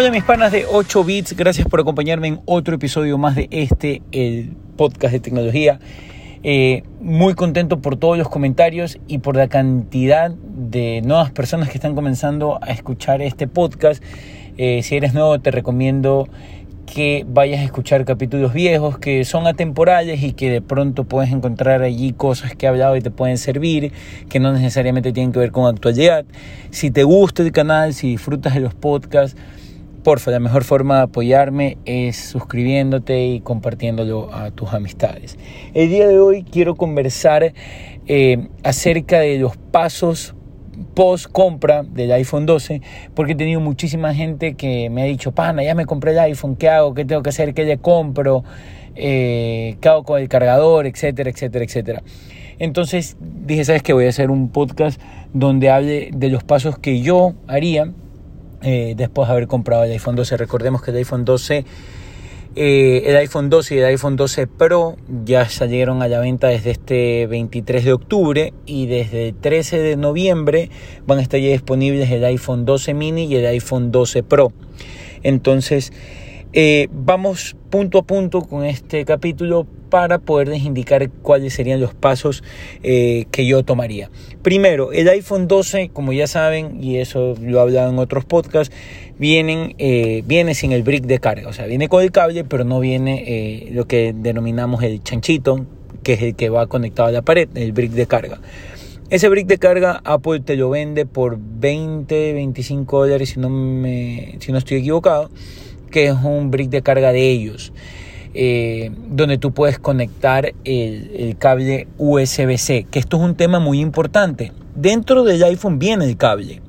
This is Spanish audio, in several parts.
Hola mis panas de 8 bits, gracias por acompañarme en otro episodio más de este, el podcast de tecnología. Eh, muy contento por todos los comentarios y por la cantidad de nuevas personas que están comenzando a escuchar este podcast. Eh, si eres nuevo te recomiendo que vayas a escuchar capítulos viejos que son atemporales y que de pronto puedes encontrar allí cosas que he hablado y te pueden servir, que no necesariamente tienen que ver con actualidad. Si te gusta el canal, si disfrutas de los podcasts, porfa, la mejor forma de apoyarme es suscribiéndote y compartiéndolo a tus amistades. El día de hoy quiero conversar eh, acerca de los pasos post compra del iPhone 12 porque he tenido muchísima gente que me ha dicho, pana, ya me compré el iPhone, ¿qué hago? ¿Qué tengo que hacer? ¿Qué le compro? Eh, ¿Qué hago con el cargador? Etcétera, etcétera, etcétera. Entonces dije, ¿sabes qué? Voy a hacer un podcast donde hable de los pasos que yo haría eh, después de haber comprado el iPhone 12. Recordemos que el iPhone 12 eh, el iPhone 12 y el iPhone 12 Pro ya salieron a la venta desde este 23 de octubre y desde el 13 de noviembre van a estar ya disponibles el iPhone 12 mini y el iPhone 12 Pro. Entonces, eh, vamos punto a punto con este capítulo para poderles indicar cuáles serían los pasos eh, que yo tomaría. Primero, el iPhone 12, como ya saben, y eso lo he hablado en otros podcasts, vienen, eh, viene sin el brick de carga, o sea, viene con el cable, pero no viene lo que denominamos el chanchito, que es el que va conectado a la pared, el brick de carga. Ese brick de carga Apple te lo vende por 20, 25 dólares si no, me, si no estoy equivocado que es un brick de carga de ellos, eh, donde tú puedes conectar el, cable USB-C, que esto es un tema muy importante. Dentro del iPhone viene el cable,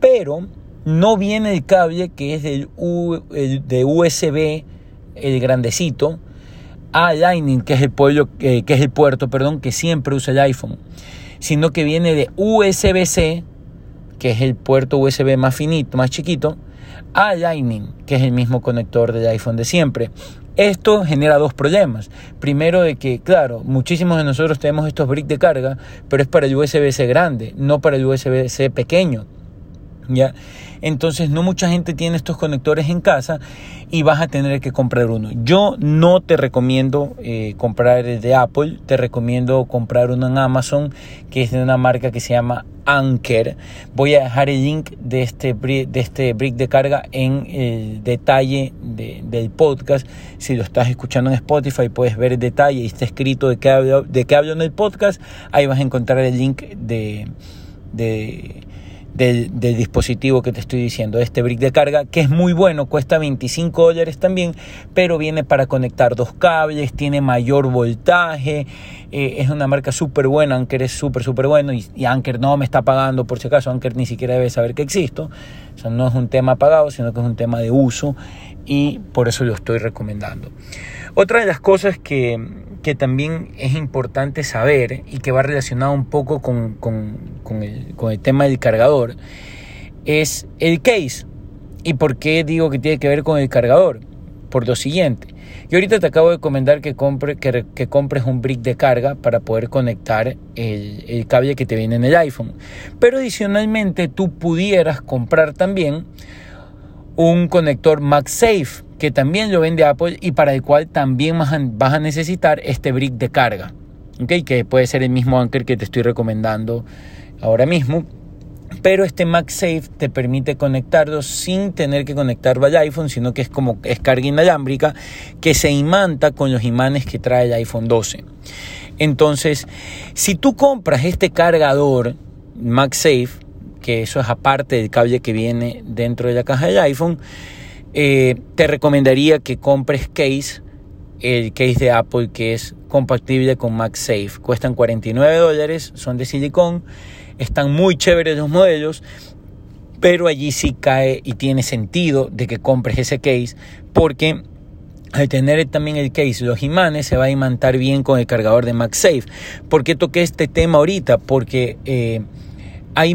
pero no viene el cable que es del de USB, el grandecito, a Lightning, que es el, pueblo, eh, que es el puerto perdón, que siempre usa el iPhone, sino que viene de USB-C, que es el puerto USB más finito, más chiquito, a Lightning, que es el mismo conector del iPhone de siempre. Esto genera dos problemas. Primero de que, claro, muchísimos de nosotros tenemos estos bricks de carga, pero es para el USB-C grande, no para el USB-C pequeño. ¿Ya? Entonces no mucha gente tiene estos conectores en casa y vas a tener que comprar uno. Yo no te recomiendo eh, comprar el de Apple, te recomiendo comprar uno en Amazon que es de una marca que se llama Anker. Voy a dejar el link de este, de este brick de carga en el detalle del podcast. Si lo estás escuchando en Spotify puedes ver el detalle y está escrito de qué hablo, de qué hablo en el podcast. Ahí vas a encontrar el link de, de del, dispositivo que te estoy diciendo, este brick de carga, que es muy bueno, cuesta 25 dólares también, pero viene para conectar dos cables, tiene mayor voltaje, eh, es una marca súper buena, Anker es súper, súper bueno y, Anker no me está pagando por si acaso, Anker ni siquiera debe saber que existo, o sea, no es un tema pagado, sino que es un tema de uso y por eso lo estoy recomendando. Otra de las cosas que, también es importante saber y que va relacionado un poco con, el, tema del cargador es el case. ¿Y por qué digo que tiene que ver con el cargador? Por lo siguiente. Yo ahorita te acabo de comentar que, compre, que, compres un brick de carga para poder conectar el, el, cable que te viene en el iPhone. Pero adicionalmente tú pudieras comprar también un conector MagSafe que también lo vende Apple y para el cual también vas a necesitar este brick de carga, ¿okay? que puede ser el mismo Anker que te estoy recomendando ahora mismo. Pero este MagSafe te permite conectarlo sin tener que conectarlo al iPhone, sino que es como es carga inalámbrica que se imanta con los imanes que trae el iPhone 12. Entonces, si tú compras este cargador MagSafe, que eso es aparte del cable que viene dentro de la caja del iPhone, eh, te recomendaría que compres case, el case de Apple que es compatible con MagSafe. Cuestan 49 dólares, son de silicón, están muy chéveres los modelos, pero allí sí cae y tiene sentido de que compres ese case porque al tener también el case, los imanes se va a imantar bien con el cargador de MagSafe. ¿Por qué toqué este tema ahorita? Porque eh, hay,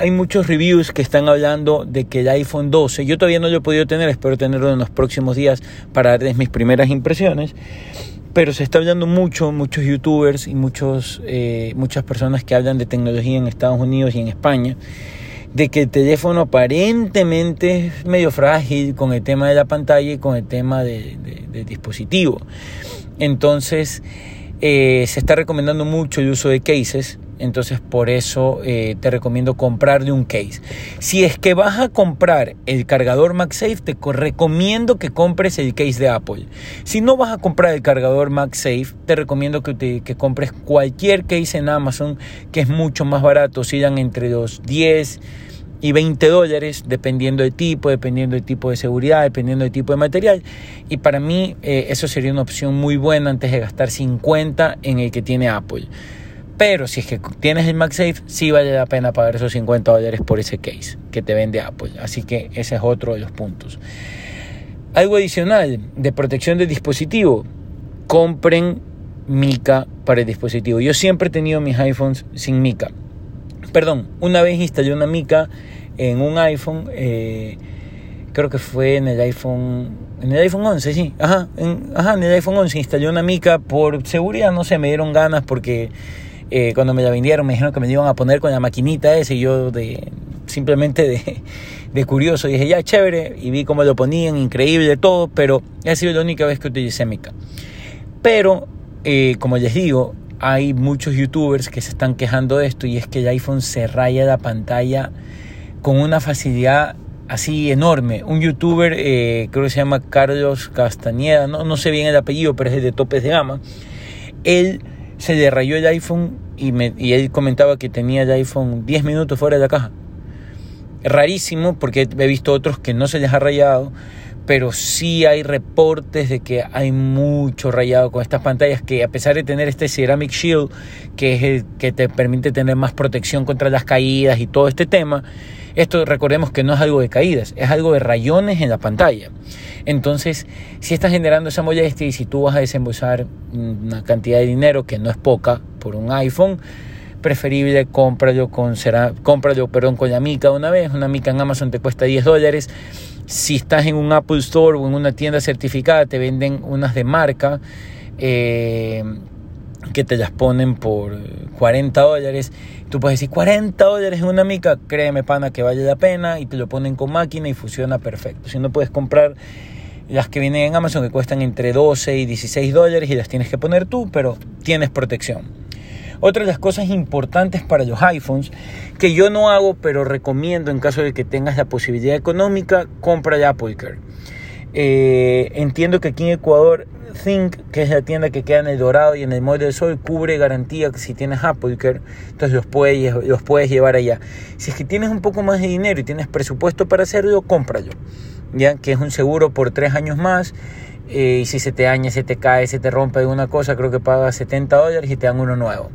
hay muchos reviews que están hablando de que el iPhone 12, yo todavía no lo he podido tener, espero tenerlo en los próximos días para darles mis primeras impresiones, pero se está hablando mucho, muchos youtubers y muchos, eh, muchas personas que hablan de tecnología en Estados Unidos y en España, de que el teléfono aparentemente es medio frágil con el tema de la pantalla y con el tema del dispositivo. Entonces, eh, se está recomendando mucho el uso de cases entonces por eso eh, te recomiendo comprarle un case. Si es que vas a comprar el cargador MagSafe, te recomiendo que compres el case de Apple. Si no vas a comprar el cargador MagSafe, te recomiendo que, que compres cualquier case en Amazon que es mucho más barato. Sigan entre los 10 y 20 dólares, dependiendo del tipo, dependiendo del tipo de seguridad, dependiendo del tipo de material. Y para mí eh, eso sería una opción muy buena antes de gastar 50 en el que tiene Apple. Pero si es que tienes el MagSafe, sí vale la pena pagar esos 50 dólares por ese case que te vende Apple. Así que ese es otro de los puntos. Algo adicional de protección del dispositivo. Compren mica para el dispositivo. Yo siempre he tenido mis iPhones sin mica. Perdón, una vez instalé una mica en un iPhone. Eh, creo que fue en el iPhone en el iPhone 11, sí, ajá en, ajá, en el iPhone 11 instalé una mica por seguridad, no sé, me dieron ganas porque eh, cuando me la vendieron me dijeron que me iban a poner con la maquinita ese y yo de simplemente de, curioso dije ya chévere y vi cómo lo ponían, increíble todo, pero ha sido la única vez que utilicé Mica. Pero eh, como les digo, hay muchos youtubers que se están quejando de esto y es que el iPhone se raya la pantalla con una facilidad así enorme. Un youtuber, eh, creo que se llama Carlos Castañeda, no, no sé bien el apellido, pero es de topes de gama. Él se le rayó el iPhone y, me, y él comentaba que tenía el iPhone 10 minutos fuera de la caja. Rarísimo porque he visto otros que no se les ha rayado, pero sí hay reportes de que hay mucho rayado con estas pantallas que a pesar de tener este Ceramic Shield, que es el que te permite tener más protección contra las caídas y todo este tema, esto recordemos que no es algo de caídas, es algo de rayones en la pantalla. Entonces, si estás generando esa molestia y si tú vas a desembolsar una cantidad de dinero que no es poca por un iPhone, preferible cómpralo con cómpralo, con la mica una vez. Una mica en Amazon te cuesta 10 dólares. Si estás en un Apple Store o en una tienda certificada, te venden unas de marca. Eh, que te las ponen por 40 dólares. Tú puedes decir 40 dólares en una mica, créeme pana que vale la pena y te lo ponen con máquina y funciona perfecto. Si no puedes comprar las que vienen en Amazon que cuestan entre 12 y 16 dólares y las tienes que poner tú, pero tienes protección. Otra de las cosas importantes para los iPhones, que yo no hago, pero recomiendo en caso de que tengas la posibilidad económica, compra ya Apple Care. Eh, entiendo que aquí en Ecuador Think, que es la tienda que queda en el Dorado y en el Molde del Sol, cubre garantía que si tienes Apple Care, entonces los puedes, los puedes llevar allá. Si es que tienes un poco más de dinero y tienes presupuesto para hacerlo, cómpralo. Ya que es un seguro por tres años más. Eh, y si se te daña, se te cae, se te rompe alguna cosa, creo que pagas 70 dólares y te dan uno nuevo.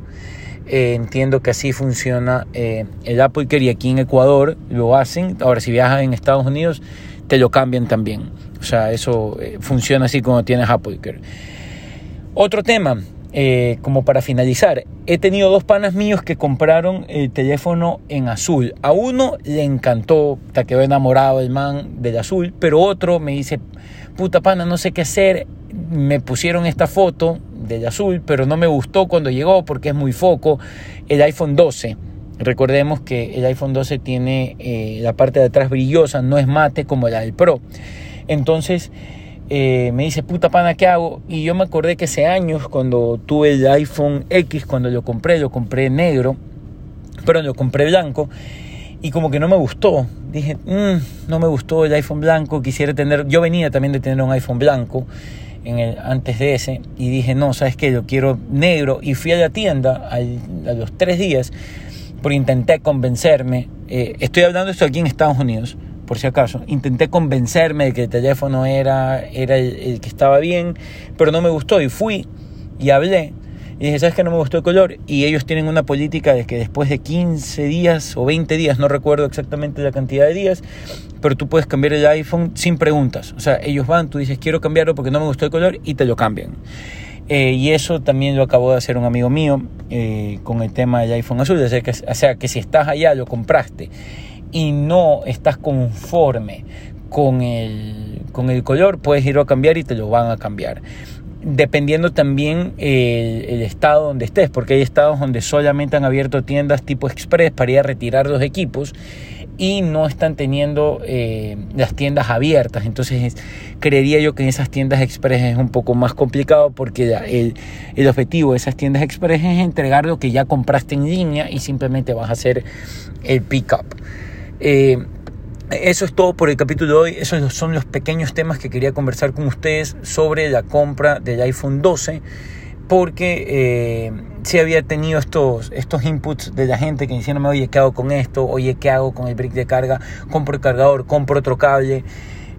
Eh, entiendo que así funciona eh, el Apple Care y aquí en Ecuador lo hacen. Ahora, si viajas en Estados Unidos, te lo cambian también. O sea, eso eh, funciona así como tienes Apple Care. Otro tema, como para finalizar, he tenido dos panas míos que compraron el teléfono en azul. A uno le encantó, te quedó enamorado el man del azul, pero otro me dice, puta pana, no sé qué hacer. Me pusieron esta foto del azul, pero no me gustó cuando llegó porque es muy foco. El iPhone 12 Recordemos que el iPhone 12 tiene eh, la parte de atrás brillosa, no es mate como la del Pro. Entonces eh, me dice, puta pana, ¿qué hago? Y yo me acordé que hace años, cuando tuve el iPhone X, cuando lo compré, lo compré negro, pero lo compré blanco. Y como que no me gustó. Dije, mm, no me gustó el iPhone blanco, quisiera tener... Yo venía también de tener un iPhone blanco el, antes de ese y dije, no, ¿sabes qué? Yo quiero negro. Y fui a la tienda a los tres días por intenté convencerme, eh, estoy hablando esto aquí en Estados Unidos, por si acaso, intenté convencerme de que el teléfono era, era el, que estaba bien, pero no me gustó y fui y hablé y dije, ¿sabes que no me gustó el color? Y ellos tienen una política de que después de 15 días o 20 días, no recuerdo exactamente la cantidad de días, pero tú puedes cambiar el iPhone sin preguntas. O sea, ellos van, tú dices, quiero cambiarlo porque no me gustó el color y te lo cambian. Eh, y eso también lo acabó de hacer un amigo mío eh, con el tema del iPhone azul. O sea, que, o sea, que si estás allá, lo compraste y no estás conforme con el, con el color, puedes ir a cambiar y te lo van a cambiar. Dependiendo también el, el, estado donde estés, porque hay estados donde solamente han abierto tiendas tipo express para ir a retirar los equipos y no están teniendo eh, las tiendas abiertas. Entonces creería yo que en esas tiendas express es un poco más complicado porque el, el objetivo de esas tiendas express es entregar lo que ya compraste en línea y simplemente vas a hacer el pick-up. Eh, eso es todo por el capítulo de hoy. Esos son los pequeños temas que quería conversar con ustedes sobre la compra del iPhone 12 porque eh, sí había tenido estos, estos inputs de la gente que diciéndome, oye, ¿qué hago con esto? Oye, ¿qué hago con el brick de carga? Compro el cargador, compro otro cable.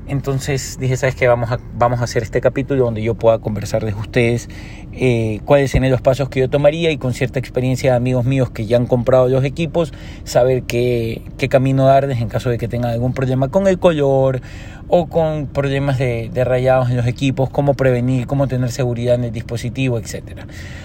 Entonces dije, ¿sabes qué? Vamos a, vamos a hacer este capítulo donde yo pueda conversarles a ustedes eh, cuáles serían los pasos que yo tomaría y con cierta experiencia de amigos míos que ya han comprado los equipos, saber qué, qué camino darles en caso de que tengan algún problema con el color o con problemas de, rayados en los equipos, cómo prevenir, cómo tener seguridad en el dispositivo, etc.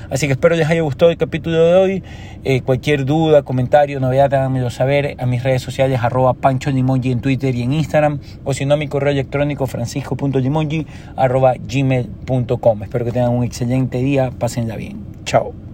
Así que espero les haya gustado el capítulo de hoy. Eh, cualquier duda, comentario, novedad, háganmelo saber a mis redes sociales, arroba Pancho Limongi en Twitter y en Instagram, o si no a mi correo electrónico francisco.limongi arroba gmail.com. Espero que tengan un excelente día, pásenla bien. Chao.